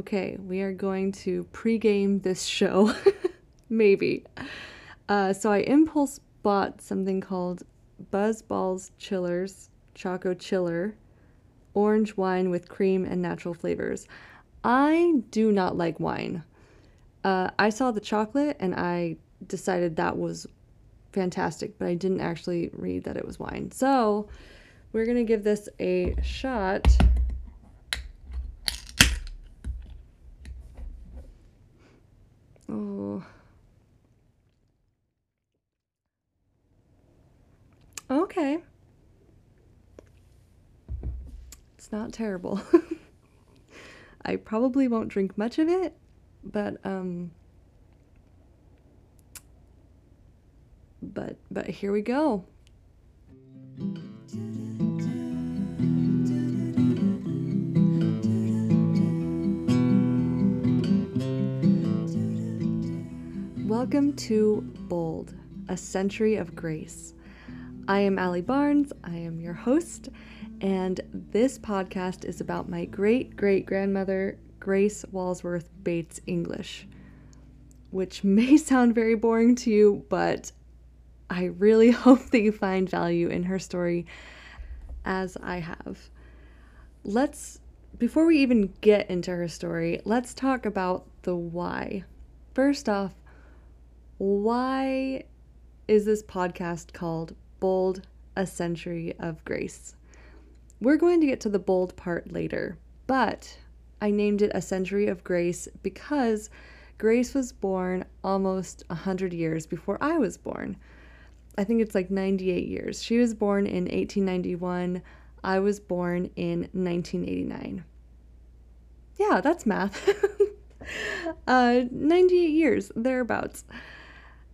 Okay, we are going to pregame this show. Maybe. Uh, so I impulse bought something called BuzzBallz Chillers, Choco Chiller, orange wine with cream and natural flavors. I do not like wine. Uh, I saw the chocolate and I decided that was fantastic, but I didn't actually read that it was wine. So we're going to give this a shot. Okay. It's not terrible. I probably won't drink much of it, but um but but here we go. Welcome to Bold, a century of grace. I am Allie Barnes, I am your host, and this podcast is about my great great grandmother, Grace Walsworth Bates English, which may sound very boring to you, but I really hope that you find value in her story as I have. Let's, before we even get into her story, let's talk about the why. First off, why is this podcast called Bold A Century of Grace? We're going to get to the bold part later, but I named it A Century of Grace because Grace was born almost 100 years before I was born. I think it's like 98 years. She was born in 1891. I was born in 1989. Yeah, that's math. uh, 98 years, thereabouts.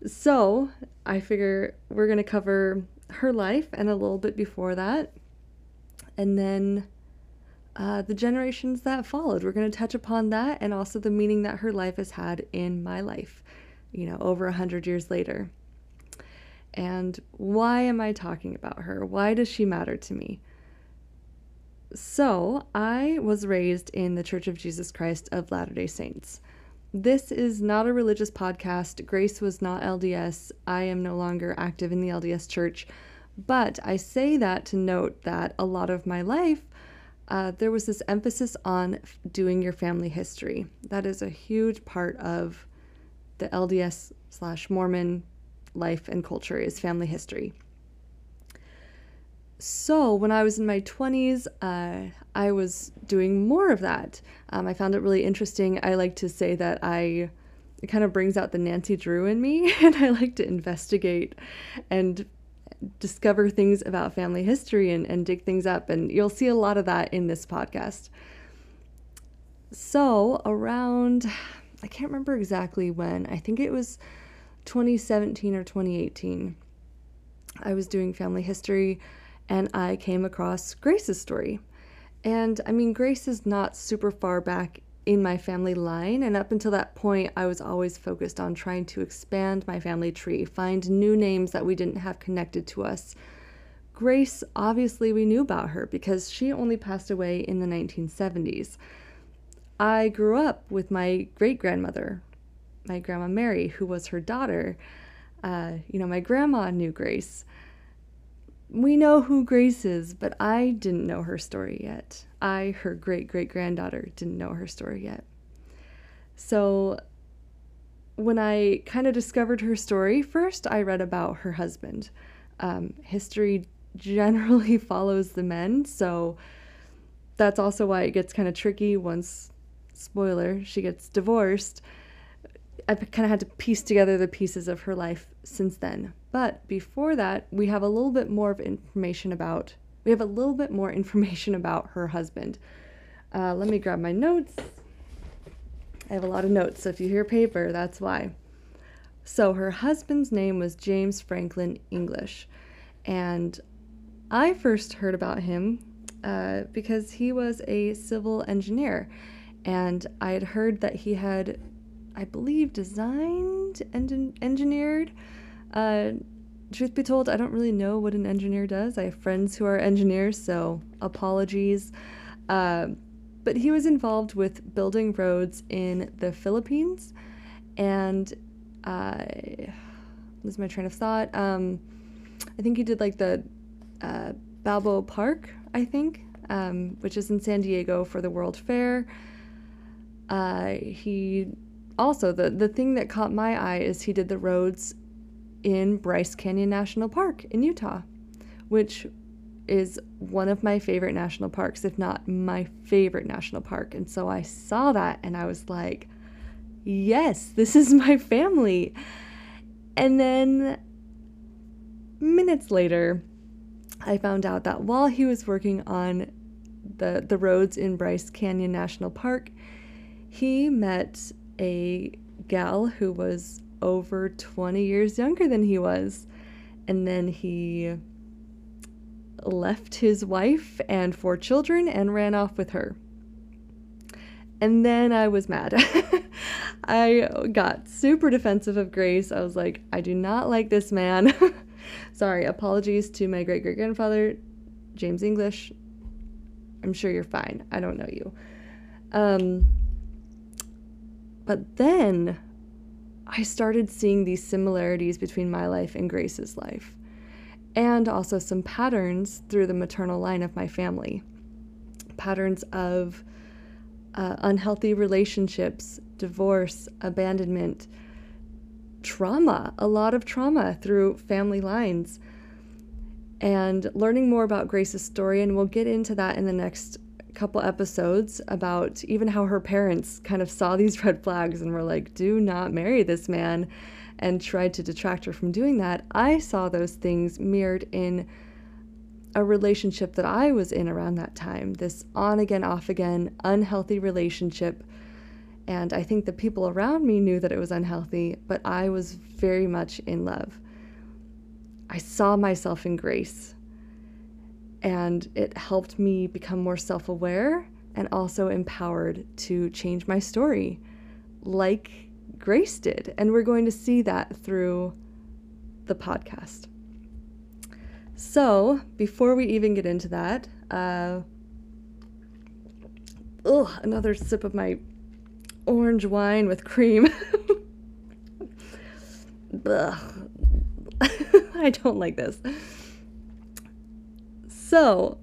So I figure we're going to cover her life and a little bit before that. And then uh, the generations that followed. We're going to touch upon that and also the meaning that her life has had in my life, you know, over a hundred years later. And why am I talking about her? Why does she matter to me? So, I was raised in the Church of Jesus Christ of Latter day Saints. This is not a religious podcast. Grace was not LDS. I am no longer active in the LDS church. But I say that to note that a lot of my life, uh, there was this emphasis on doing your family history. That is a huge part of the LDS slash Mormon life and culture is family history. So, when I was in my 20s, uh, I was doing more of that. Um, I found it really interesting. I like to say that I, it kind of brings out the Nancy Drew in me, and I like to investigate and discover things about family history and, and dig things up. And you'll see a lot of that in this podcast. So, around, I can't remember exactly when, I think it was 2017 or 2018. I was doing family history and I came across Grace's story. And I mean, Grace is not super far back in my family line, and up until that point, I was always focused on trying to expand my family tree, find new names that we didn't have connected to us. Grace, obviously, we knew about her because she only passed away in the 1970s. I grew up with my great grandmother, my grandma Mary, who was her daughter. Uh, you know, my grandma knew Grace we know who Grace is, but I didn't know her story yet. I, her great great granddaughter, didn't know her story yet. So when I kind of discovered her story, first I read about her husband. Um, history generally follows the men, so that's also why it gets kind of tricky once, spoiler, she gets divorced. I've kind of had to piece together the pieces of her life since then. But before that, we have a little bit more of information about we have a little bit more information about her husband. Uh, let me grab my notes. I have a lot of notes, so if you hear paper, that's why. So her husband's name was James Franklin English, and I first heard about him uh, because he was a civil engineer, and I had heard that he had, I believe, designed and engineered uh, truth be told, I don't really know what an engineer does. I have friends who are engineers, so apologies. Uh, but he was involved with building roads in the Philippines and uh, this is my train of thought. Um, I think he did like the uh, Balboa Park, I think, um, which is in San Diego for the World Fair. Uh, he also the the thing that caught my eye is he did the roads in Bryce Canyon National Park in Utah, which is one of my favorite national parks, if not my favorite national park. And so I saw that and I was like, yes, this is my family. And then minutes later, I found out that while he was working on the, the roads in Bryce Canyon National Park, he met a gal who was over 20 years younger than he was. And then he left his wife and four children and ran off with her. And then I was mad. I got super defensive of Grace. I was like, I do not like this man. Sorry, apologies to my great great grandfather, James English. I'm sure you're fine. I don't know you. Um, but then I started seeing these similarities between my life and Grace's life, and also some patterns through the maternal line of my family. Patterns of uh, unhealthy relationships, divorce, abandonment, trauma, a lot of trauma through family lines. And learning more about Grace's story, and we'll get into that in the next couple episodes about even how her parents kind of saw these red flags and were like, do not marry this man, and tried to detract her from doing that. I saw those things mirrored in a relationship that I was in around that time this on again, off again, unhealthy relationship. And I think the people around me knew that it was unhealthy, but I was very much in love. I saw myself in grace, and it helped me become more self aware and also empowered to change my story, like Grace did. And we're going to see that through the podcast. So, before we even get into that, uh, ugh, another sip of my orange wine with cream. I don't like this. So,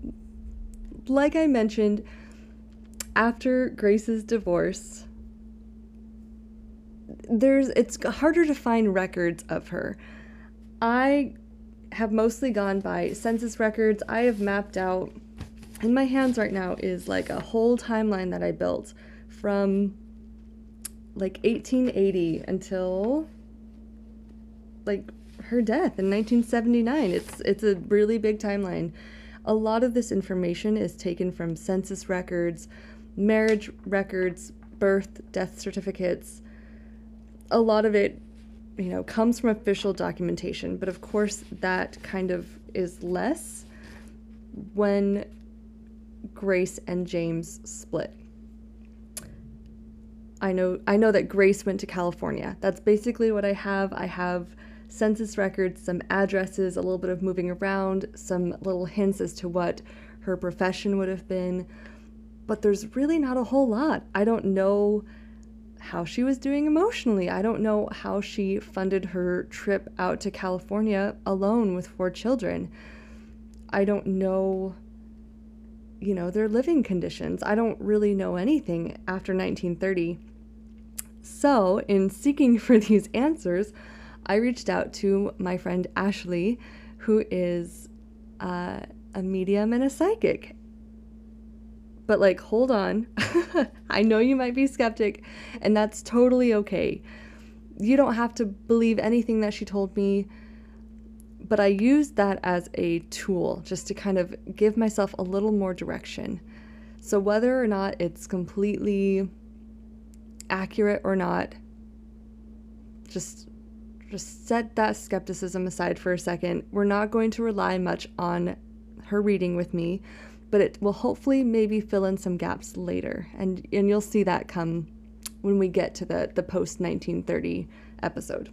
like I mentioned, after Grace's divorce, there's it's harder to find records of her. I have mostly gone by census records. I have mapped out, in my hands right now, is like a whole timeline that I built from like 1880 until like her death in 1979. It's it's a really big timeline. A lot of this information is taken from census records, marriage records, birth, death certificates. A lot of it you know, comes from official documentation, but of course that kind of is less when Grace and James split. I know I know that Grace went to California. That's basically what I have. I have census records, some addresses, a little bit of moving around, some little hints as to what her profession would have been. But there's really not a whole lot. I don't know how she was doing emotionally. I don't know how she funded her trip out to California alone with four children. I don't know, you know, their living conditions. I don't really know anything after 1930. So, in seeking for these answers, I reached out to my friend Ashley, who is uh, a medium and a psychic. But, like, hold on. I know you might be skeptic, and that's totally okay. You don't have to believe anything that she told me, but I used that as a tool just to kind of give myself a little more direction. So, whether or not it's completely accurate or not, just just set that skepticism aside for a second. We're not going to rely much on her reading with me but it will hopefully maybe fill in some gaps later. And, and you'll see that come when we get to the, the post 1930 episode.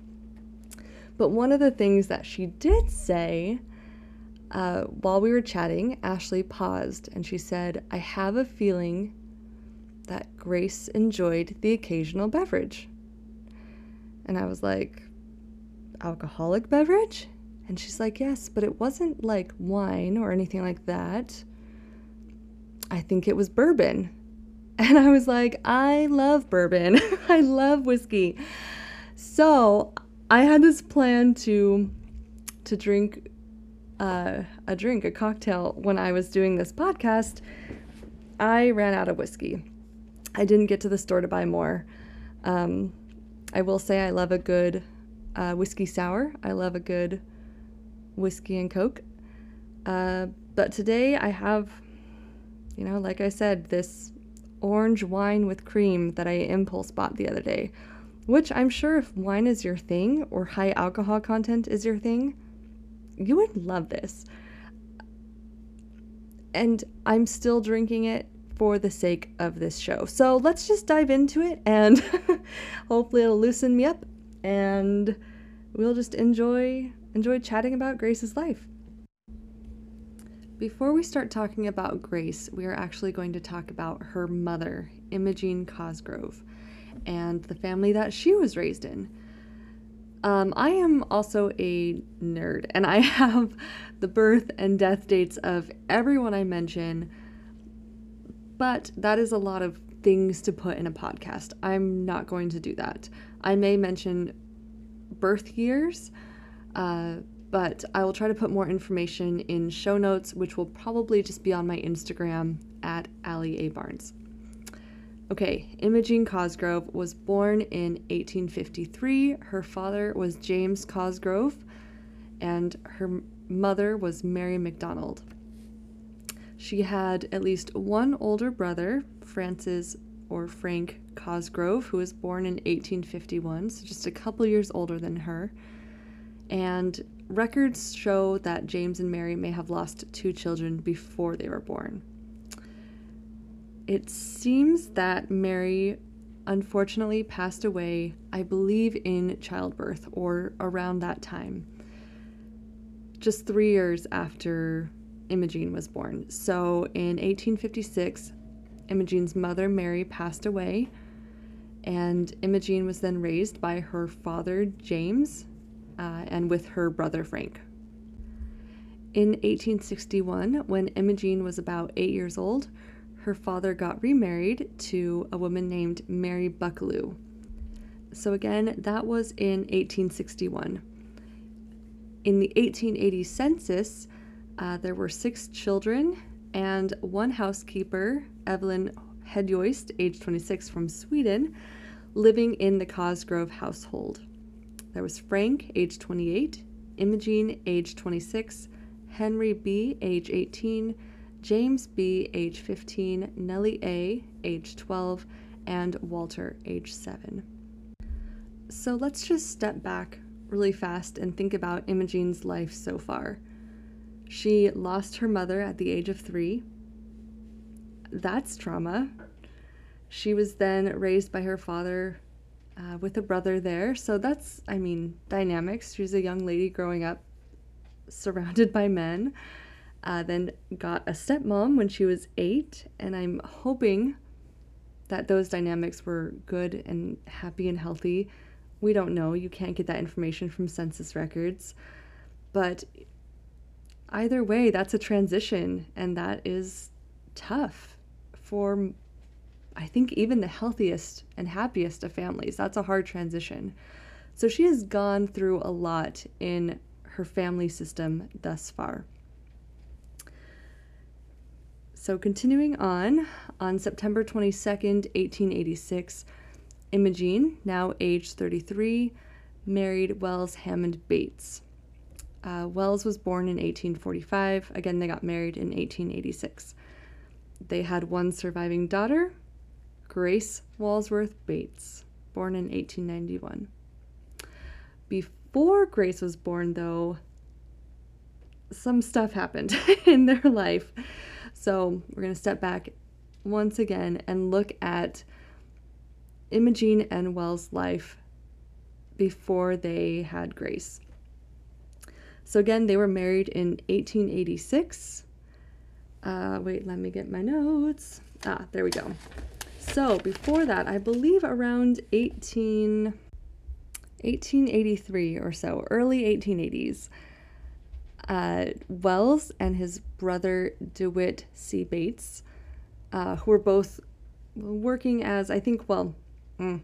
But one of the things that she did say uh, while we were chatting, Ashley paused and she said, I have a feeling that Grace enjoyed the occasional beverage. And I was like, Alcoholic beverage? And she's like, Yes, but it wasn't like wine or anything like that. I think it was bourbon. And I was like, I love bourbon. I love whiskey. So I had this plan to to drink uh, a drink, a cocktail when I was doing this podcast. I ran out of whiskey. I didn't get to the store to buy more. Um, I will say I love a good uh, whiskey sour. I love a good whiskey and coke. Uh, but today I have, you know, like I said, this orange wine with cream that I impulse bought the other day, which I'm sure if wine is your thing or high alcohol content is your thing, you would love this. And I'm still drinking it for the sake of this show. So let's just dive into it and hopefully it'll loosen me up and we'll just enjoy enjoy chatting about Grace's life. Before we start talking about Grace, we are actually going to talk about her mother, Imogene Cosgrove, and the family that she was raised in. Um, I am also a nerd, and I have the birth and death dates of everyone I mention, but that is a lot of things to put in a podcast. I'm not going to do that. I may mention birth years, uh, but I will try to put more information in show notes, which will probably just be on my Instagram at Allie A. Barnes. Okay, Imogene Cosgrove was born in 1853. Her father was James Cosgrove, and her mother was Mary McDonald. She had at least one older brother, Francis or Frank Cosgrove, who was born in 1851, so just a couple years older than her. And records show that James and Mary may have lost two children before they were born. It seems that Mary unfortunately passed away, I believe, in childbirth or around that time, just three years after Imogene was born. So in 1856, Imogene's mother, Mary, passed away, and Imogene was then raised by her father, James, uh, and with her brother, Frank. In 1861, when Imogene was about eight years old, her father got remarried to a woman named Mary Bucklew. So, again, that was in 1861. In the 1880 census, uh, there were six children and one housekeeper, Evelyn Hedjoist, age 26, from Sweden, living in the Cosgrove household. There was Frank, age 28, Imogene, age 26, Henry B., age 18, James B., age 15, Nellie A., age 12, and Walter, age 7. So let's just step back really fast and think about Imogene's life so far. She lost her mother at the age of three. That's trauma. She was then raised by her father uh, with a brother there. So that's, I mean, dynamics. She's a young lady growing up surrounded by men uh, then got a stepmom when she was eight, and I'm hoping that those dynamics were good and happy and healthy. We don't know. You can't get that information from census records. But either way, that's a transition, and that is tough for, I think, even the healthiest and happiest of families. That's a hard transition. So she has gone through a lot in her family system thus far. So, continuing on, on September 22nd, 1886, Imogene, now age 33, married Wells Hammond Bates. Uh, Wells was born in 1845. Again, they got married in 1886. They had one surviving daughter, Grace Walsworth Bates, born in 1891. Before Grace was born, though, some stuff happened in their life. So we're going to step back once again and look at Imogene and Wells' life before they had Grace. So again, they were married in 1886. Uh, wait, let me get my notes. Ah, there we go. So before that, I believe around 18, 1883 or so, early 1880s, uh, Wells and his brother DeWitt C. Bates, uh, who were both working as, I think, well, mm,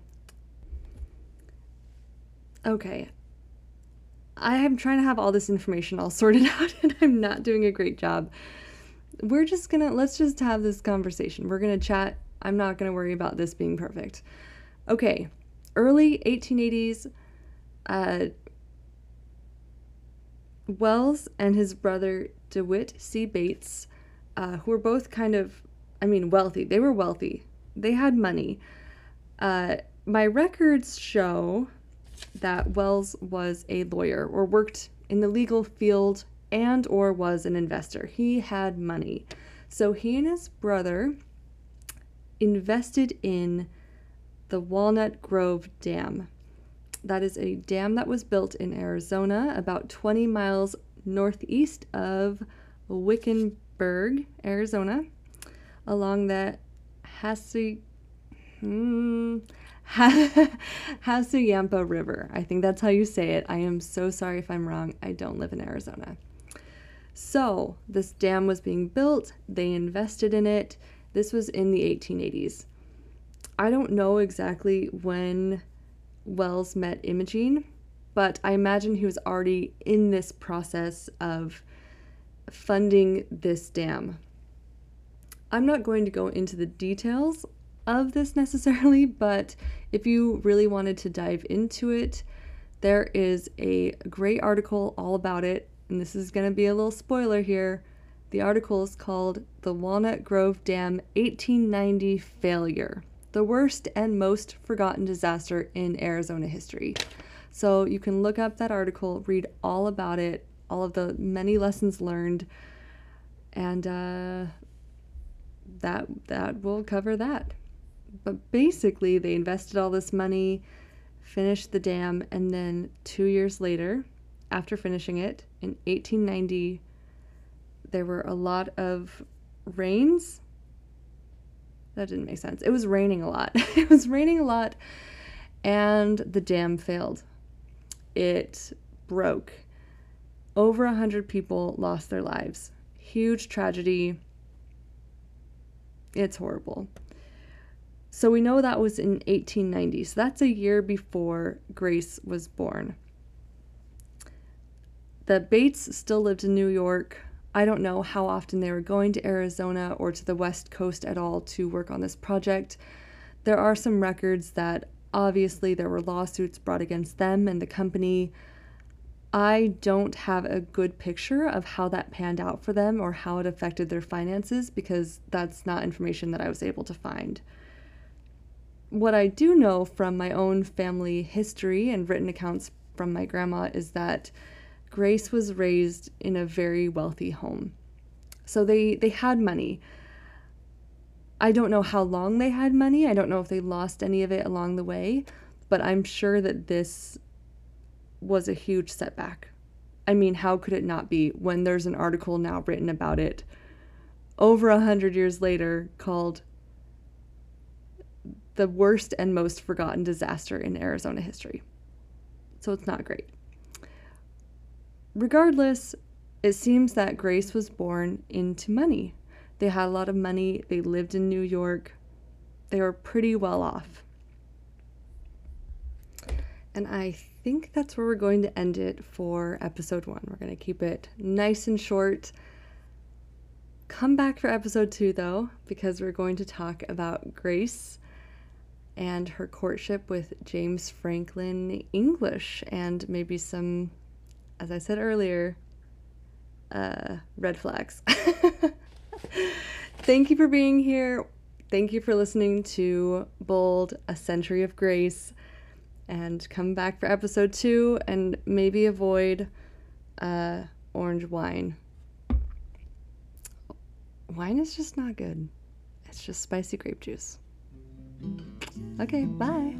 okay. I am trying to have all this information all sorted out and I'm not doing a great job. We're just gonna, let's just have this conversation. We're gonna chat. I'm not gonna worry about this being perfect. Okay, early 1880s, uh, Wells and his brother DeWitt C. Bates, uh, who were both kind of, I mean, wealthy. They were wealthy. They had money. Uh, my records show that Wells was a lawyer or worked in the legal field and or was an investor. He had money. So he and his brother invested in the Walnut Grove Dam. That is a dam that was built in Arizona, about 20 miles northeast of Wickenburg, Arizona, along the Hasi, hmm, Hassayampa River. I think that's how you say it. I am so sorry if I'm wrong. I don't live in Arizona. So, this dam was being built, they invested in it. This was in the 1880s. I don't know exactly when Wells met Imogene, but I imagine he was already in this process of funding this dam. I'm not going to go into the details of this necessarily, but if you really wanted to dive into it, there is a great article all about it, and this is going to be a little spoiler here. The article is called The Walnut Grove Dam 1890 Failure the worst and most forgotten disaster in Arizona history. So you can look up that article, read all about it, all of the many lessons learned, and uh, that that will cover that. But basically, they invested all this money, finished the dam, and then two years later, after finishing it in 1890, there were a lot of rains that didn't make sense. It was raining a lot. it was raining a lot, and the dam failed. It broke. Over a hundred people lost their lives. Huge tragedy. It's horrible. So we know that was in 1890. So that's a year before Grace was born. The Bates still lived in New York. I don't know how often they were going to Arizona or to the West Coast at all to work on this project. There are some records that obviously there were lawsuits brought against them and the company. I don't have a good picture of how that panned out for them or how it affected their finances because that's not information that I was able to find. What I do know from my own family history and written accounts from my grandma is that Grace was raised in a very wealthy home. So they, they had money. I don't know how long they had money. I don't know if they lost any of it along the way, but I'm sure that this was a huge setback. I mean, how could it not be when there's an article now written about it over a hundred years later called The Worst and Most Forgotten Disaster in Arizona History? So it's not great. Regardless, it seems that Grace was born into money. They had a lot of money, they lived in New York, they were pretty well off. And I think that's where we're going to end it for episode one. We're going to keep it nice and short. Come back for episode two, though, because we're going to talk about Grace and her courtship with James Franklin English and maybe some as I said earlier, uh, red flags. Thank you for being here. Thank you for listening to Bold, A Century of Grace. And come back for episode two and maybe avoid uh, orange wine. Wine is just not good. It's just spicy grape juice. Okay, bye.